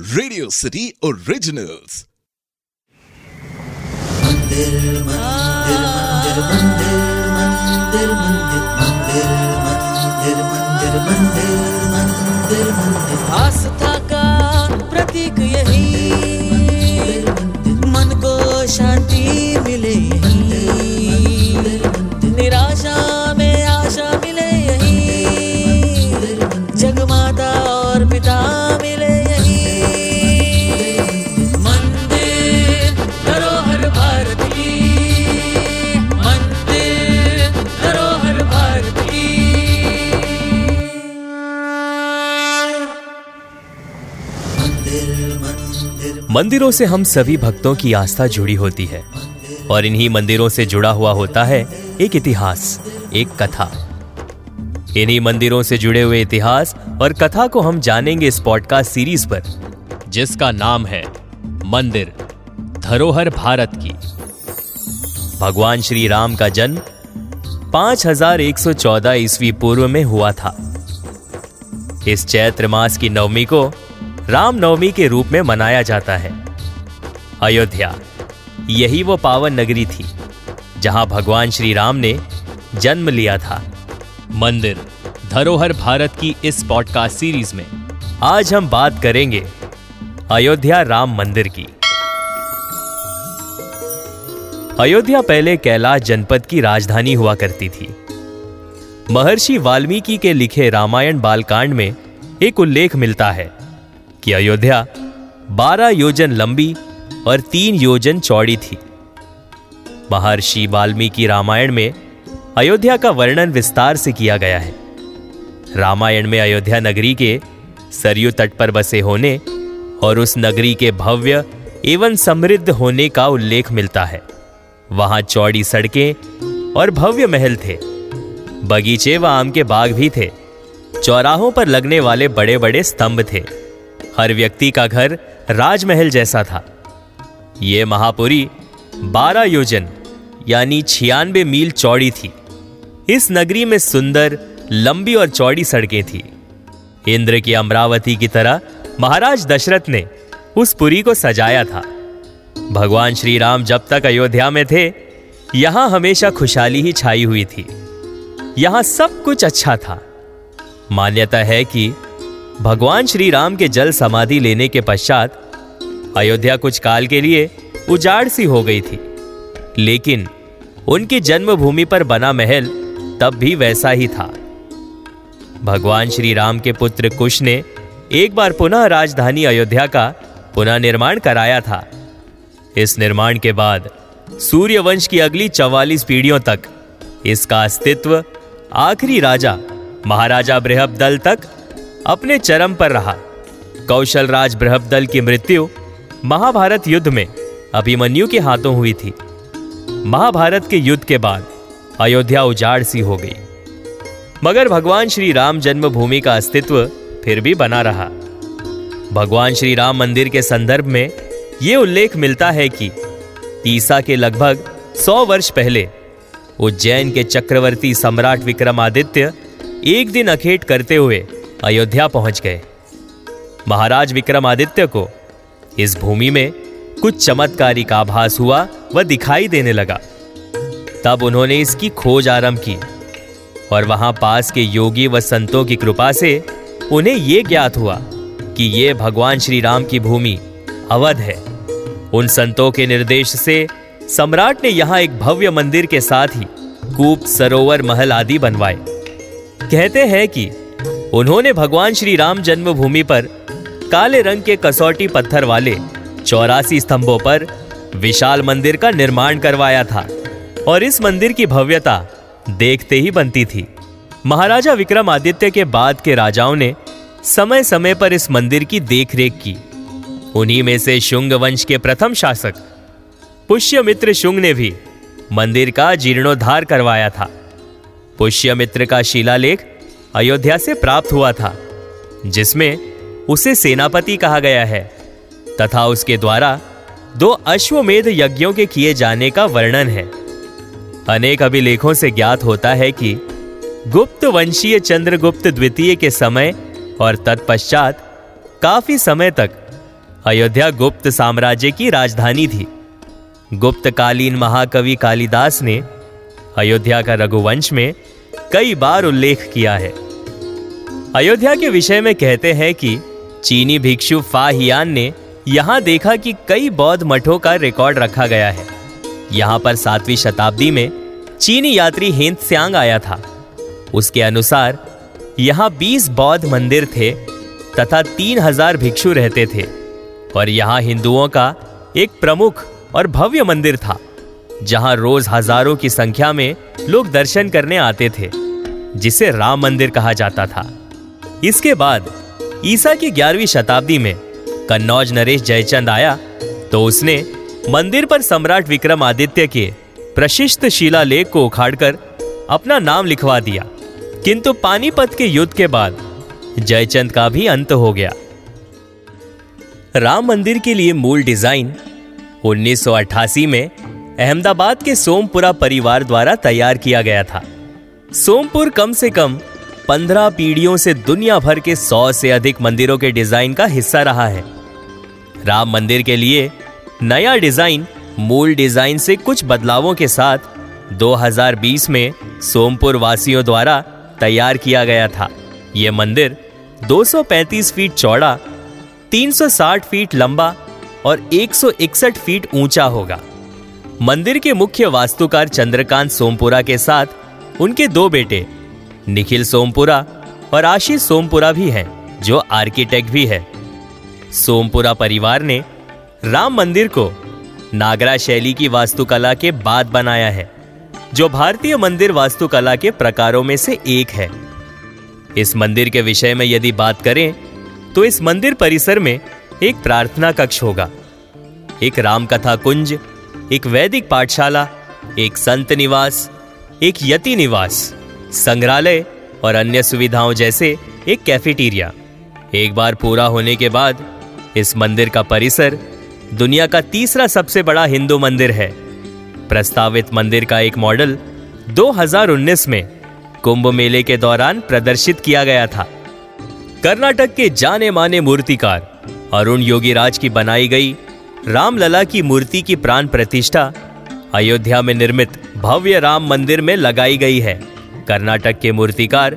Radio city originals आस्था का प्रतीक यही। मन को शांति मंदिरों से हम सभी भक्तों की आस्था जुड़ी होती है और इन्हीं मंदिरों से जुड़ा हुआ होता है एक इतिहास, एक कथा। इन्हीं मंदिरों से जुड़े हुए इतिहास और कथा को हम जानेंगे इस पॉडकास्ट सीरीज़ पर, जिसका नाम है मंदिर, धरोहर भारत की। भगवान श्री राम का जन्म 5114 ईस्वी पूर्व में हुआ था। इस चैत्र मास की नवमी को राम नवमी के रूप में मनाया जाता है। अयोध्या, यही वो पावन नगरी थी, जहाँ भगवान श्री राम ने जन्म लिया था। मंदिर, धरोहर भारत की इस पॉडकास्ट सीरीज़ में। आज हम बात करेंगे अयोध्या राम मंदिर की। अयोध्या पहले कैलाश जनपद की राजधानी हुआ करती थी। महर्षि वाल्मीकि के लिखे रामायण बालकांड में एक उल्लेख मिलता है। कि अयोध्या 12 योजन लंबी और तीन योजन चौड़ी थी। महर्षि वाल्मीकि रामायण में अयोध्या का वर्णन विस्तार से किया गया है। रामायण में अयोध्या नगरी के सरयू तट पर बसे होने और उस नगरी के भव्य एवं समृद्ध होने का उल्लेख मिलता है। वहाँ चौड़ी सड़कें और भव्य महल थे। बगीचे व आम के बाग भी थे। चौराहों पर लगने वाले बड़े बड़े स्तंभ थे। हर व्यक्ति का घर राजमहल जैसा था। ये महापुरी बारह योजन, यानी छियानवे मील चौड़ी थी। इस नगरी में सुंदर, लंबी और चौड़ी सड़कें थी। इंद्र की अमरावती की तरह महाराज दशरथ ने उस पुरी को सजाया था। भगवान श्री राम जब तक अयोध्या में थे, यहाँ हमेशा खुशहाली ही छाई हुई थी। यहाँ सब कुछ अच्छा था। मान्यता है कि भगवान श्री राम के जल समाधि लेने के पश्चात अयोध्या कुछ काल के लिए उजाड़ सी हो गई थी। लेकिन उनकी जन्मभूमि पर बना महल तब भी वैसा ही था। भगवान श्री राम के पुत्र कुश ने एक बार पुनः राजधानी अयोध्या का पुनः निर्माण कराया था। इस निर्माण के बाद सूर्यवंश की अगली चवालीस पीढ़ियों तक इसका अस्तित्व आखिरी राजा महाराजा बृहबदल तक अपने चरम पर रहा। कौशल राज बृहबदल की मृत्यु महाभारत युद्ध में अभिमन्यु के हाथों हुई थी। महाभारत के युद्ध के बाद अयोध्या उजाड़ सी हो गई। मगर भगवान श्री राम जन्मभूमि का अस्तित्व फिर भी बना रहा। भगवान श्री राम मंदिर के संदर्भ में यह उल्लेख मिलता है कि ईसा के लगभग सौ वर्ष पहले उज्जैन के चक्रवर्ती सम्राट विक्रमादित्य एक दिन अखेट करते हुए अयोध्या पहुँच गए। महाराज विक्रमादित्य को इस भूमि में कुछ चमत्कारी का आभास हुआ व दिखाई देने लगा। तब उन्होंने इसकी खोज आरंभ की और वहाँ पास के योगी व संतों की कृपा से उन्हें यह ज्ञात हुआ कि ये भगवान श्री राम की भूमि अवध है। उन संतों के निर्देश से सम्राट ने यहाँ एक भव्य मंदिर के साथ ही कूप, सरोवर, महल आदि बनवाए। कहते हैं कि उन्होंने भगवान श्री राम जन्मभूमि पर काले रंग के कसौटी पत्थर वाले चौरासी स्तंभों पर विशाल मंदिर का निर्माण करवाया था और इस मंदिर की भव्यता देखते ही बनती थी। महाराजा विक्रमादित्य के बाद के राजाओं ने समय समय पर इस मंदिर की देखरेख की। उन्हीं में से शुंग वंश के प्रथम शासक पुष्यमित्र शुंग ने भी मंदिर का जीर्णोद्धार करवाया था। पुष्यमित्र का शिलालेख अयोध्या से प्राप्त हुआ था, जिसमें उसे सेनापति कहा गया है, तथा उसके द्वारा दो अश्वमेध यज्ञों के किए जाने का वर्णन है। अनेक अभिलेखों से ज्ञात होता है कि गुप्त वंशीय चंद्रगुप्त द्वितीय के समय और तत्पश्चात काफ़ी समय तक अयोध्या गुप्त साम्राज्य की राजधानी थी। गुप्तकालीन महाकवि कालिदास ने अयोध्या का रघुवंश में कई बार उल्लेख किया है। अयोध्या के विषय में कहते हैं कि चीनी भिक्षु फा हियान ने यहाँ देखा कि कई बौद्ध मठों का रिकॉर्ड रखा गया है। यहाँ पर सातवीं शताब्दी में चीनी यात्री हेंत स्यांग आया था। उसके अनुसार यहाँ 20 बौद्ध मंदिर थे तथा 3000 भिक्षु रहते थे और यहाँ हिंदुओं का एक प्रमुख और भव्य मंदिर था। जहाँ रोज हज़ारों की संख्या में लोग दर्शन करने आते थे, जिसे राम मंदिर कहा जाता था। इसके बाद, ईसा की ग्यारहवीं शताब्दी में कन्नौज नरेश जयचंद आया तो उसने मंदिर पर सम्राट विक्रमादित्य के प्रशिष्ट शिलालेख को उखाड़कर अपना नाम लिखवा दिया। किंतु पानीपत के युद्ध के बाद जयचंद का भी अंत हो गया। राम मंदिर के लिए मूल डिज़ाइन 1988 में अहमदाबाद के सोमपुरा परिवार द्वारा तैयार किया गया था। सोमपुर कम से कम 15 पीढ़ियों से दुनिया भर के सौ से अधिक मंदिरों के डिज़ाइन का हिस्सा रहा है। राम मंदिर के लिए नया डिज़ाइन, मूल डिज़ाइन से कुछ बदलावों के साथ 2020 में सोमपुर वासियों द्वारा तैयार किया गया था। यह मंदिर 235 फीट चौड़ा 360 फीट लंबा और 161 फीट ऊँचा होगा। मंदिर के मुख्य वास्तुकार चंद्रकांत सोमपुरा के साथ उनके दो बेटे, निखिल सोमपुरा और आशीष सोमपुरा भी हैं, जो आर्किटेक्ट भी है। सोमपुरा परिवार ने राम मंदिर को नागरा शैली की वास्तुकला के बाद बनाया है, जो भारतीय मंदिर वास्तुकला के प्रकारों में से एक है। इस मंदिर के विषय में यदि बात करें तो इस मंदिर परिसर में एक प्रार्थना कक्ष होगा, एक राम कथा कुंज एक वैदिक पाठशाला, एक संत निवास, एक यति निवास, संग्रहालय और अन्य सुविधाओं जैसे एक कैफेटेरिया एक बार पूरा होने के बाद इस मंदिर का परिसर दुनिया का तीसरा सबसे बड़ा हिंदू मंदिर है। प्रस्तावित मंदिर का एक मॉडल 2019 में कुंभ मेले के दौरान प्रदर्शित किया गया था। कर्नाटक के जाने माने मूर्तिकार अरुण योगीराज की बनाई गई रामलला की मूर्ति की प्राण प्रतिष्ठा अयोध्या में निर्मित भव्य राम मंदिर में लगाई गई है। कर्नाटक के मूर्तिकार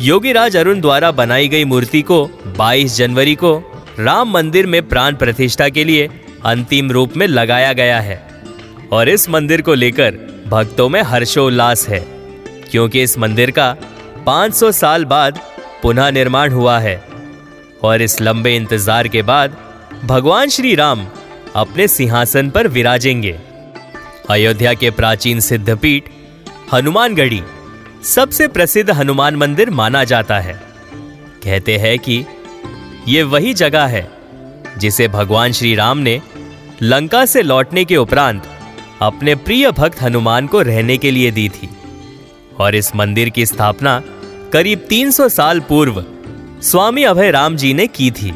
योगीराज अरुण द्वारा बनाई गई मूर्ति को 22 जनवरी को राम मंदिर में प्राण प्रतिष्ठा के लिए अंतिम रूप में लगाया गया है और इस मंदिर को लेकर भक्तों में हर्षोल्लास है, क्योंकि इस मंदिर का 500 साल बाद पुनः निर्माण हुआ है और इस लंबे इंतज़ार के बाद भगवान श्री राम अपने सिंहासन पर विराजेंगे। अयोध्या के प्राचीन सिद्धपीठ, हनुमानगढ़ी, सबसे प्रसिद्ध हनुमान मंदिर माना जाता है। कहते हैं कि ये वही जगह है जिसे भगवान श्री राम ने लंका से लौटने के उपरांत अपने प्रिय भक्त हनुमान को रहने के लिए दी थी। और इस मंदिर की स्थापना करीब 300 साल पूर्व स्वामी अभय राम जी ने की थी।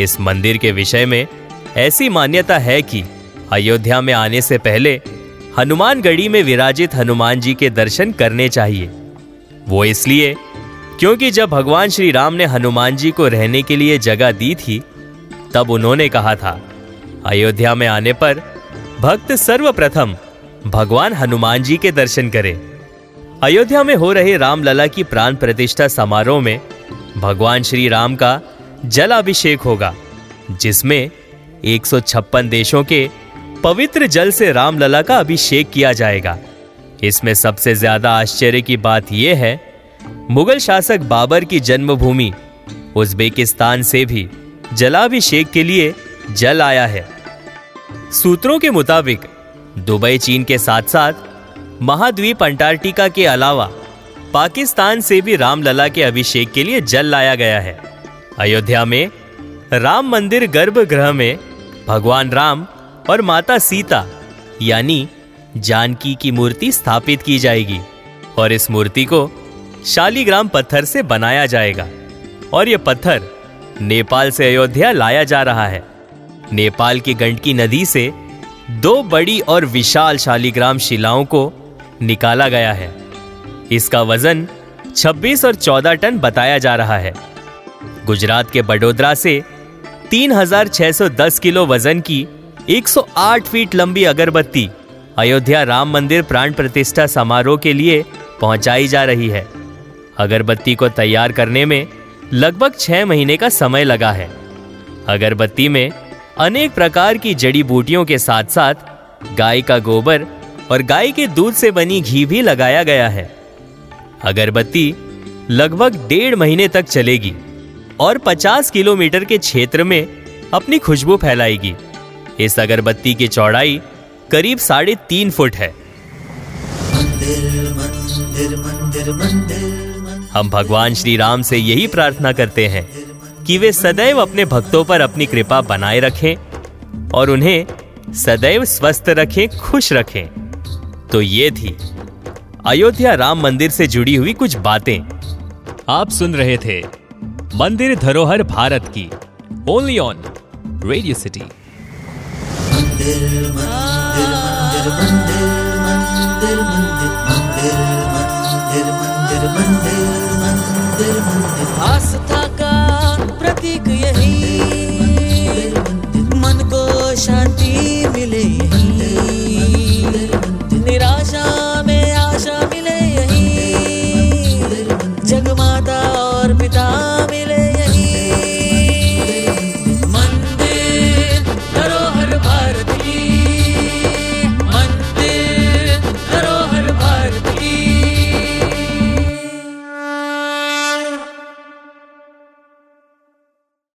इस मंदिर के विषय में ऐसी मान्यता है कि अयोध्या में आने से पहले हनुमानगढ़ी में विराजित हनुमान जी के दर्शन करने चाहिए। वो इसलिए क्योंकि जब भगवान श्री राम ने हनुमान जी को रहने के लिए जगह दी थी, तब उन्होंने कहा था, अयोध्या में आने पर भक्त सर्वप्रथम भगवान हनुमान जी के दर्शन करें। अयोध्या में हो रहे रामलला की प्राण प्रतिष्ठा समारोह में भगवान श्री राम का जलाभिषेक होगा, जिसमें 156 देशों के पवित्र जल से रामलला का अभिषेक किया जाएगा। इसमें सबसे ज़्यादा आश्चर्य की बात यह है, मुगल शासक बाबर की जन्मभूमि, उज्बेकिस्तान से भी जलाभिषेक के लिए जल आया है। सूत्रों के मुताबिक, दुबई, चीन के साथ साथ महाद्वीप अंटार्कटिका के अलावा पाकिस्तान से भी रामलला के अभिषेक के लिए जल लाया गया है। अयोध्या में राम मंदिर गर्भगृह में भगवान राम और माता सीता, यानी जानकी की मूर्ति स्थापित की जाएगी और इस मूर्ति को शालीग्राम पत्थर से बनाया जाएगा। और यह पत्थर नेपाल से अयोध्या लाया जा रहा है। नेपाल की गंडकी नदी से दो बड़ी और विशाल शालीग्राम शिलाओं को निकाला गया है। इसका वज़न 26 और 14 टन बताया जा रहा है। गुजरात के बडोदरा से 3610 किलो वज़न की 108 फीट लंबी अगरबत्ती अयोध्या राम मंदिर प्राण प्रतिष्ठा समारोह के लिए पहुंचाई जा रही है। अगरबत्ती को तैयार करने में लगभग छह महीने का समय लगा है। अगरबत्ती में अनेक प्रकार की जड़ी बूटियों के साथ साथ गाय का गोबर और गाय के दूध से बनी घी भी लगाया गया है। अगरबत्ती लगभग डेढ़ महीने तक चलेगी। और 50 किलोमीटर के क्षेत्र में अपनी खुशबू फैलाएगी। इस अगरबत्ती की चौड़ाई करीब साढ़े तीन फुट है। हम भगवान श्री राम से यही प्रार्थना करते हैं कि वे सदैव अपने भक्तों पर अपनी कृपा बनाए रखें और उन्हें सदैव स्वस्थ रखें, खुश रखें। तो ये थी अयोध्या राम मंदिर से जुड़ी हुई कुछ बातें। आप सुन रहे थे मंदिर धरोहर भारत की। ओनली ऑन रेडियो सिटी आस्था का प्रतीक यही। मन को शांति मिले यही।